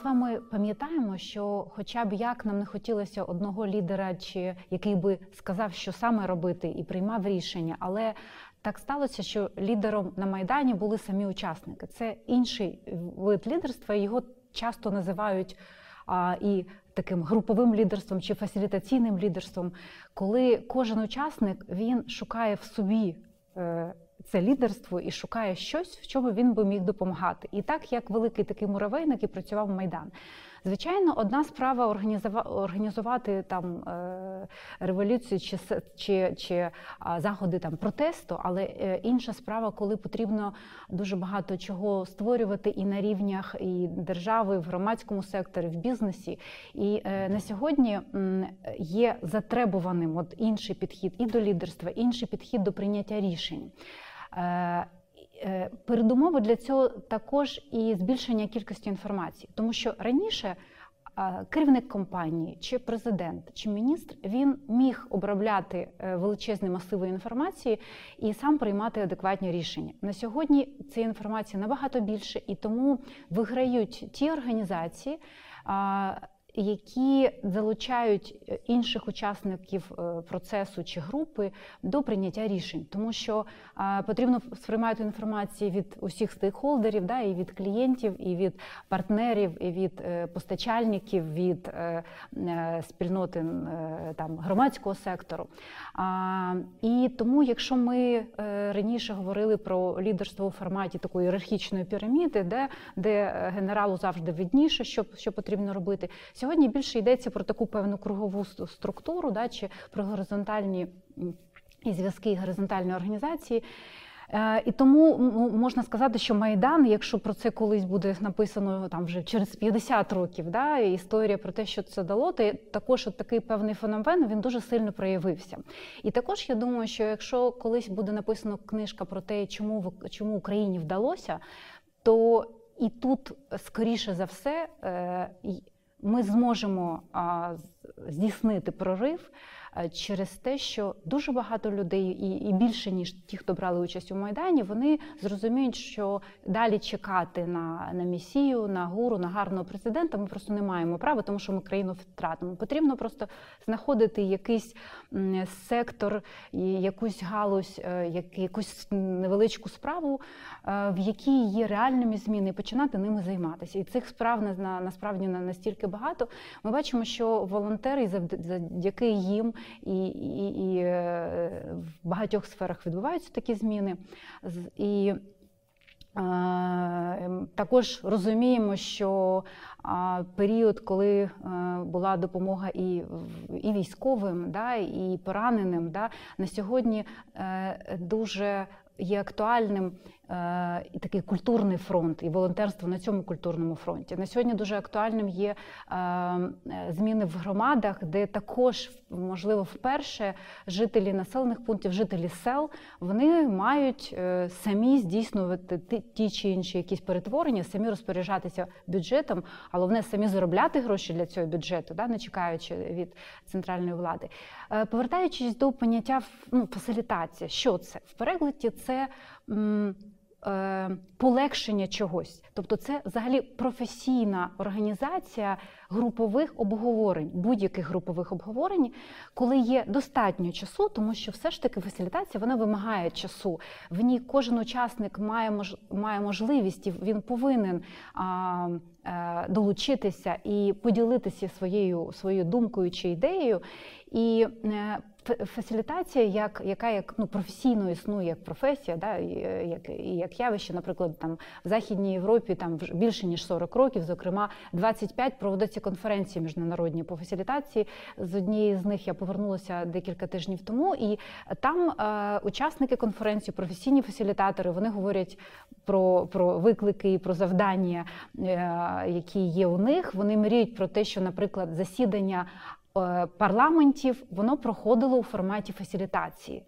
з вами пам'ятаємо, що, хоча б як нам не хотілося одного лідера, чи який би сказав, що саме робити, і приймав рішення, але так сталося, що лідером на майдані були самі учасники. Це інший вид лідерства. Його часто називають а, і таким груповим лідерством чи фасилітаційним лідерством, коли кожен учасник він шукає в собі. Е, це лідерство і шукає щось, в чому він би міг допомагати. І так як великий такий муравейник і працював Майдан. Звичайно, одна справа організувати там е, революцію чи чи, чи заходи там протесту, але е, інша справа, коли потрібно дуже багато чого створювати і на рівнях і держави, в громадському секторі, в бізнесі. І е, на сьогодні є затребуваним от інший підхід і до лідерства, інший підхід до прийняття рішень. Е, передумови для цього також і збільшення кількості інформації, тому що раніше керівник компанії, чи президент, чи міністр він міг обробляти е, величезні масиви інформації і сам приймати адекватні рішення. На сьогодні цієї інформації набагато більше, і тому виграють ті організації які залучають е, інших учасників е, процесу чи групи до прийняття рішень, тому що потрібно сприймати інформацію від усіх стейкхолдерів, да, і від клієнтів, і від партнерів, і від е, постачальників, від спільноти там громадського сектору. І тому, якщо ми раніше говорили про лідерство у форматі такої ієрархічної піраміди, де де генералу завжди видніше, що, що потрібно робити. Сьогодні більше йдеться про таку певну кругову структуру, да, чи про горизонтальні і зв'язки горизонтальної організації. Е, і тому можна сказати, що Майдан, якщо про це колись буде написано там вже через 50 років, да, історія про те, що це дало, то також от такий певний феномен він дуже сильно проявився. І також я думаю, що якщо колись буде написано книжка про те, чому чому Україні вдалося, то і тут скоріше за все е, ми зможемо здійснити прорив через те, що дуже багато людей, і і більше ніж ті, хто брали участь у майдані, вони зрозуміють, що далі чекати на на місію, на гуру, на гарного президента ми просто не маємо права, тому що ми країну втратимо. Потрібно просто знаходити якийсь сектор, якусь галузь, е, якусь невеличку справу, е, в якій є реальними зміни, і починати ними займатися. І цих справ насправді настільки багато. Ми бачимо, що волонтери завдяки їм і і, і е, в багатьох сферах відбуваються такі зміни. І ем, також розуміємо, що період, коли е, була допомога і і військовим, да, і пораненим, да, на сьогодні е, дуже є актуальним е, і такий культурний фронт, і волонтерство на цьому культурному фронті. На сьогодні дуже актуальним є е, зміни в громадах, де також можливо вперше жителі населених пунктів, жителі сел, вони мають е, самі здійснювати ті чи інші якісь перетворення, самі розпоряджатися бюджетом, але вони самі заробляти гроші для цього бюджету, да, не чекаючи від центральної влади. Повертаючись до поняття ну, фасилітація, що це в перекладі? Це Е, полегшення чогось. Тобто, це взагалі професійна організація групових обговорень, будь-яких групових обговорень, коли є достатньо часу, тому що все ж таки фасилітація вона вимагає часу. В ній кожен учасник має мож, має можливість, і він повинен а, е, долучитися і поділитися своєю своєю думкою чи ідеєю. І е, фасилітація, як яка як ну професійно існує як професія, да як як явище, наприклад, там в Західній Європі там більше ніж 40 років, зокрема 25 проводяться конференції міжнародні по фасилітації. З однієї з них я повернулася декілька тижнів тому, і там е, учасники конференції, професійні фасилітатори, вони говорять про про виклики про завдання, е, які є у них. Вони мріють про те, що, наприклад, засідання Е, парламентів воно проходило у форматі фасилітації.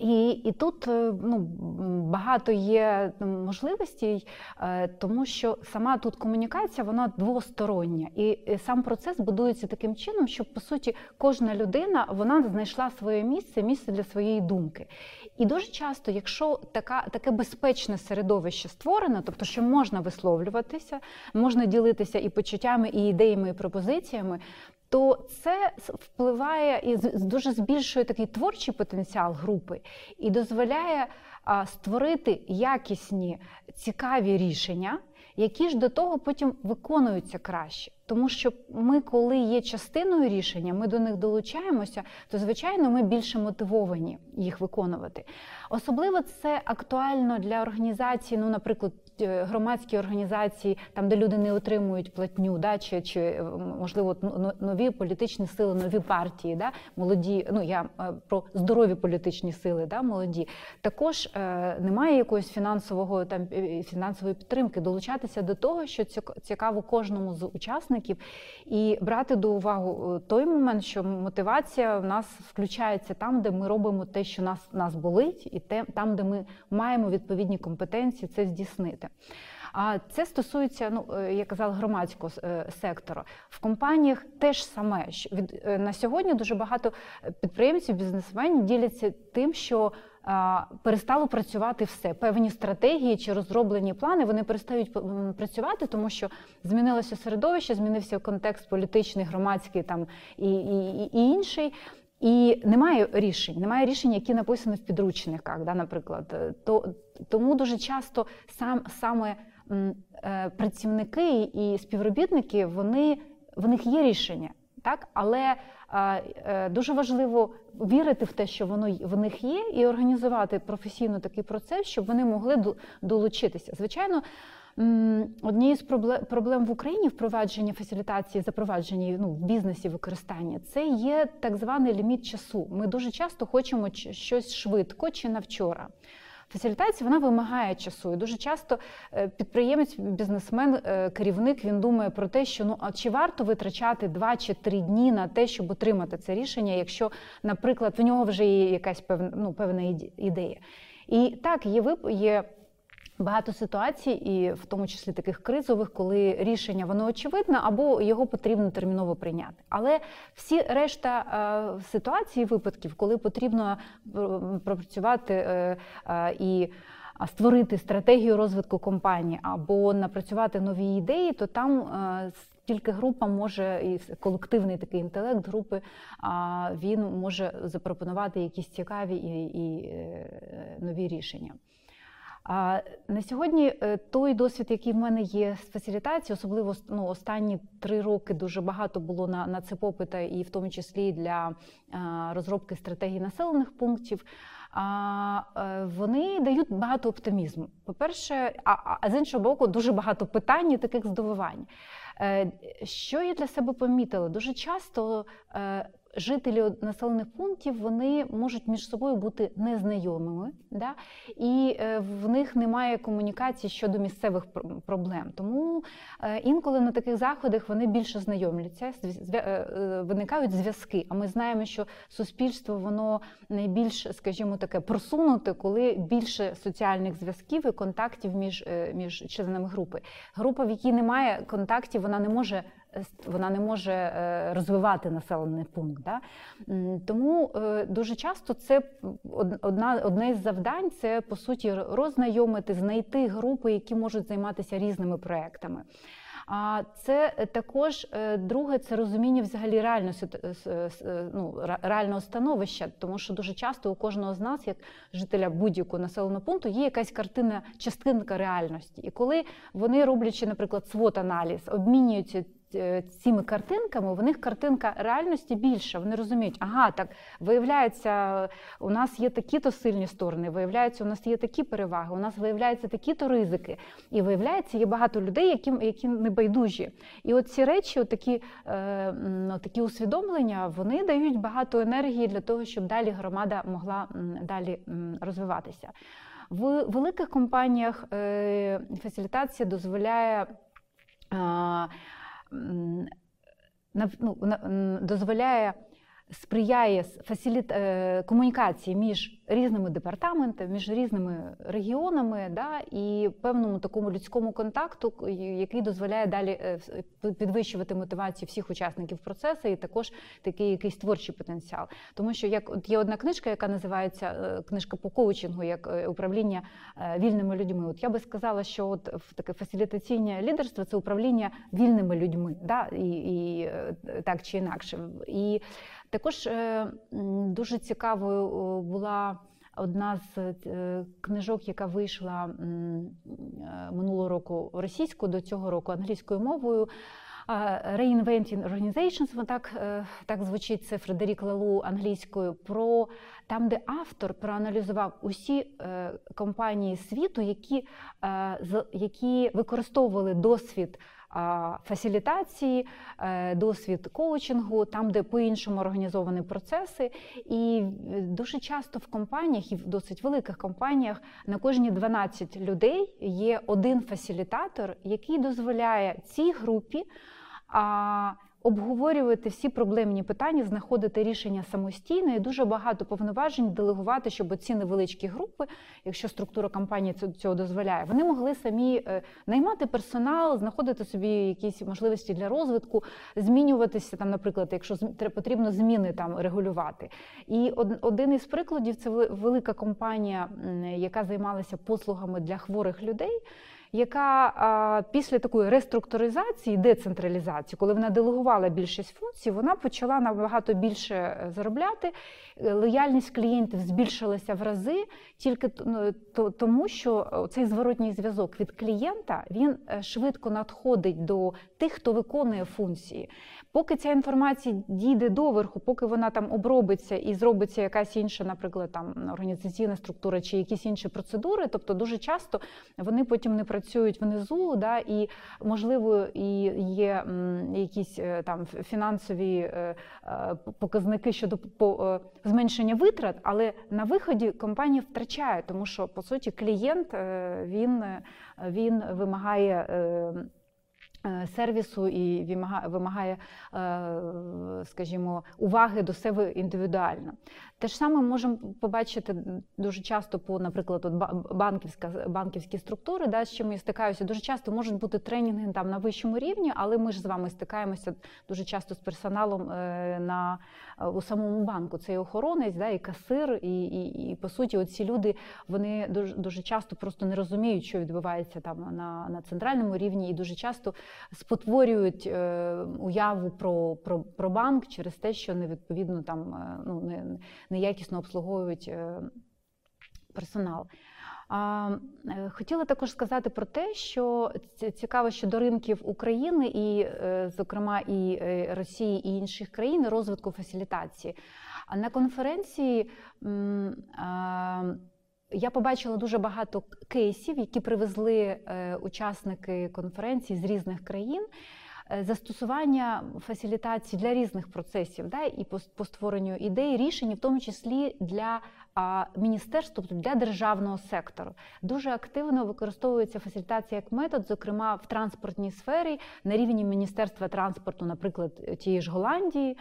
І і тут е, ну, багато є можливостей, е, тому що сама тут комунікація вона двостороння, і сам процес будується таким чином, щоб по суті кожна людина вона знайшла своє місце, місце для своєї думки. І дуже часто, якщо така таке безпечне середовище створено, тобто що можна висловлюватися, можна ділитися і почуттями, і ідеями, і пропозиціями, то це впливає і дуже збільшує такий творчий потенціал групи і дозволяє створити якісні цікаві рішення, які ж до того потім виконуються краще. Тому що ми, коли є частиною рішення, ми до них долучаємося, то звичайно ми більше мотивовані їх виконувати. Особливо це актуально для організацій, ну, наприклад, Е, громадські організації, там де люди не отримують платню, да, чи чи е, можливо нові політичні сили, нові партії, да, молоді. Ну я е, про здорові політичні сили, да, молоді. Також е, немає якоїсь фінансового там фінансової підтримки. Долучатися до того, що цікаво кожному з учасників, і брати до уваги той момент, що мотивація в нас включається там, де ми робимо те, що нас нас болить, і те там, де ми маємо відповідні компетенції, це здійснити. А це стосується, ну е, я казала, громадського е, сектору. В компаніях теж саме від е, на сьогодні дуже багато підприємців, бізнесменів діляться тим, що перестало працювати все. Певні стратегії чи розроблені плани вони перестають працювати, тому що змінилося середовище, змінився контекст політичний, громадський там і, і, і інший. І немає рішень, немає рішень, які написані в підручниках, да, наприклад. То, Тому дуже часто сам саме е, працівники і співробітники вони в них є рішення, так але е, дуже важливо вірити в те, що воно в них є, і організувати професійно такий процес, щоб вони могли долучитися. Звичайно. Однією з проблем в Україні впровадження фасилітації, запровадження ну, в бізнесі використання це є так званий ліміт часу. Ми дуже часто хочемо щось швидко чи на вчора. Фасилітація вона вимагає часу. І дуже часто е, підприємець, бізнесмен, е, керівник він думає про те, що ну а чи варто витрачати два чи три дні на те, щоб отримати це рішення, якщо, наприклад, в нього вже є якась певна ну, певна ідея. І так, є є Багато ситуацій, і в тому числі таких кризових, коли рішення воно очевидне, або його потрібно терміново прийняти. Але всі решта е, ситуацій, випадків, коли потрібно е, пропрацювати е, і створити стратегію розвитку компанії або напрацювати нові ідеї, то там тільки група може і колективний такий інтелект групи, він може запропонувати якісь цікаві і, і нові рішення. А на сьогодні е, той досвід, який в мене є з фасилітації, особливо ну, останні три роки дуже багато було на на це попита, і в тому числі для а, розробки стратегії населених пунктів. А е, вони дають багато оптимізму. По-перше, а, а з іншого боку, дуже багато питань і таких здивувань. Е, що я для себе помітила? Дуже часто жителі населених пунктів вони можуть між собою бути незнайомими, да? і е, в них немає комунікації щодо місцевих проблем. Тому е, інколи на таких заходах вони більше знайомляться, е, виникають зв'язки. А ми знаємо, що суспільство воно найбільш, скажімо, таке просунуте, коли більше соціальних зв'язків і контактів між, між членами групи. Група, в якій немає контактів, вона не може вона не може е, розвивати населений пункт. Да? Тому е, дуже часто це одна одне з завдань це по суті роззнайомити, знайти групи, які можуть займатися різними проектами. А це також е, друге це розуміння взагалі реально, ну, реального становища, тому що дуже часто у кожного з нас, як жителя будь-якого населеного пункту, є якась картина, частинка реальності. І коли вони роблячи, наприклад, свот аналіз, обмінюються цими картинками, в них картинка реальності більша. Вони розуміють, ага, так виявляється, у нас є такі-то сильні сторони, виявляється, у нас є такі переваги, у нас виявляються такі-то ризики. І виявляється, є багато людей, які які небайдужі. І от ці речі, от такі, е, ну, такі усвідомлення, вони дають багато енергії для того, щоб далі громада могла далі розвиватися. В великих компаніях е, фасилітація дозволяє ну, дозволяє сприяє фасиліт... Е, комунікації між різними департаментами, між різними регіонами, да, і певному такому людському контакту, який дозволяє далі е, підвищувати мотивацію всіх учасників процесу, і також такий якийсь творчий потенціал. Тому що як от є одна книжка, яка називається е, книжка по коучингу, як управління вільними людьми. От я би сказала, що от таке фасилітаційне лідерство це управління вільними людьми, да, і, і так чи інакше. І також е, дуже цікавою була одна з е, книжок, яка вийшла е, минулого року російською до цього року англійською мовою. Reinventing Organizations, так так звучить це Фредерік Лалу англійською, про там, де автор проаналізував усі компанії світу, які, які використовували досвід фасилітації, е, досвід коучингу, там, де по-іншому організовані процеси. І дуже часто в компаніях, і в досить великих компаніях, на кожні 12 людей є один фасилітатор, який дозволяє цій групі обговорювати всі проблемні питання, знаходити рішення самостійно і дуже багато повноважень делегувати, щоб ці невеличкі групи, якщо структура компанії цього дозволяє, вони могли самі е, наймати персонал, знаходити собі якісь можливості для розвитку, змінюватися там, наприклад, якщо потрібно зміни там регулювати. І один із прикладів це велика компанія, яка займалася послугами для хворих людей яка після такої реструктуризації, децентралізації, коли вона делегувала більшість функцій, вона почала набагато більше е, заробляти. Е, лояльність клієнтів збільшилася в рази тільки ну, тому, що цей зворотній зв'язок від клієнта він е, швидко надходить до тих, хто виконує функції. Поки ця інформація дійде доверху, поки вона там обробиться і зробиться якась інша, наприклад, там організаційна структура чи якісь інші процедури, тобто дуже часто вони потім не працюють внизу, да, і можливо і є якісь е, там фінансові е, е, показники щодо зменшення витрат, але на виході компанія втрачає, тому що по суті клієнт він, він вимагає. Е, сервісу і вимагає, е, скажімо, уваги до себе індивідуально. Те ж саме можемо побачити дуже часто по, наприклад, от банківська банківські структури, да, з чим я стикаюся. Дуже часто можуть бути тренінги там на вищому рівні, але ми ж з вами стикаємося дуже часто з персоналом е, на у самому банку. Це і охоронець, да, і касир, і і, і по суті, оці люди вони дуже дуже часто просто не розуміють, що відбувається там на на центральному рівні, і дуже часто спотворюють е, уяву про, про, про банк через те, що невідповідно там е, ну не неякісно обслуговують е, персонал. Хотіла також сказати про те, що цікаво, що до ринків України і, зокрема, і Росії і інших країн розвитку фасилітації. На конференції я побачила дуже багато кейсів, які привезли учасники конференції з різних країн. Е, застосування фасилітації для різних процесів, да, і по, створенню ідей, рішень, в тому числі для міністерств, тобто для державного сектору. Дуже активно використовується фасилітація як метод, зокрема в транспортній сфері на рівні Міністерства транспорту, наприклад, тієї ж Голландії.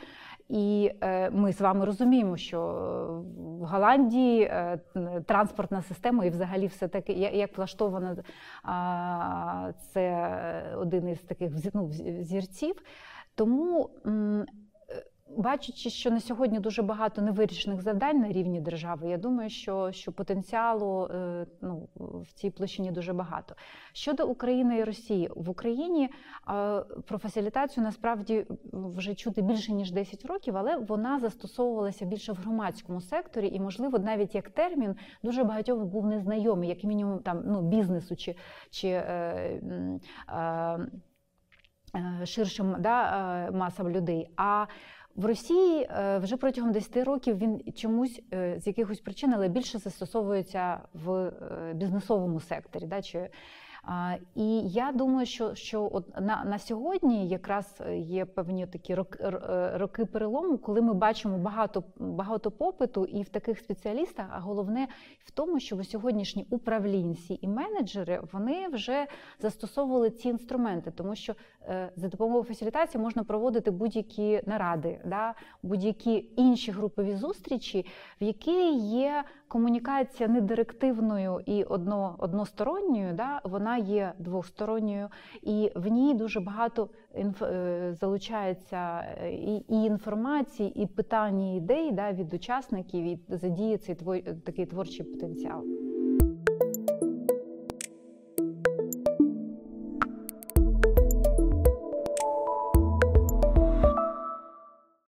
І е, ми з вами розуміємо, що в Голландії е, транспортна система і взагалі все таке, як влаштована це один із таких ну, зірців. Тому Бачачи, що на сьогодні дуже багато невирішених завдань на рівні держави, я думаю, що що потенціалу е, ну, в цій площині дуже багато. Щодо України і Росії, в Україні про фасилітацію насправді вже чути більше ніж 10 років, але вона застосовувалася більше в громадському секторі, і, можливо, навіть як термін дуже багатьох був незнайомий, як мінімум там ну, бізнесу чи. чи е, е, Ширшим да, масам людей. А в Росії е, вже протягом 10 років він чомусь е, з якихось причин, але більше застосовується в е, бізнесовому секторі. Да, чи І я думаю, що що от на на сьогодні якраз є певні такі роки, е, роки перелому, коли ми бачимо багато багато попиту і в таких спеціалістах, а головне в тому, що сьогоднішні управлінці і менеджери вони вже застосовували ці інструменти, тому що е, за допомогою фасилітації можна проводити будь-які наради, да, будь-які інші групові зустрічі, в які є комунікація не директивною і одно, односторонньою, да, вона є двосторонньою, і в ній дуже багато інф, е, залучається е, і, і інформації, і питання і ідей да, від учасників, і задіє цей твор... такий творчий потенціал.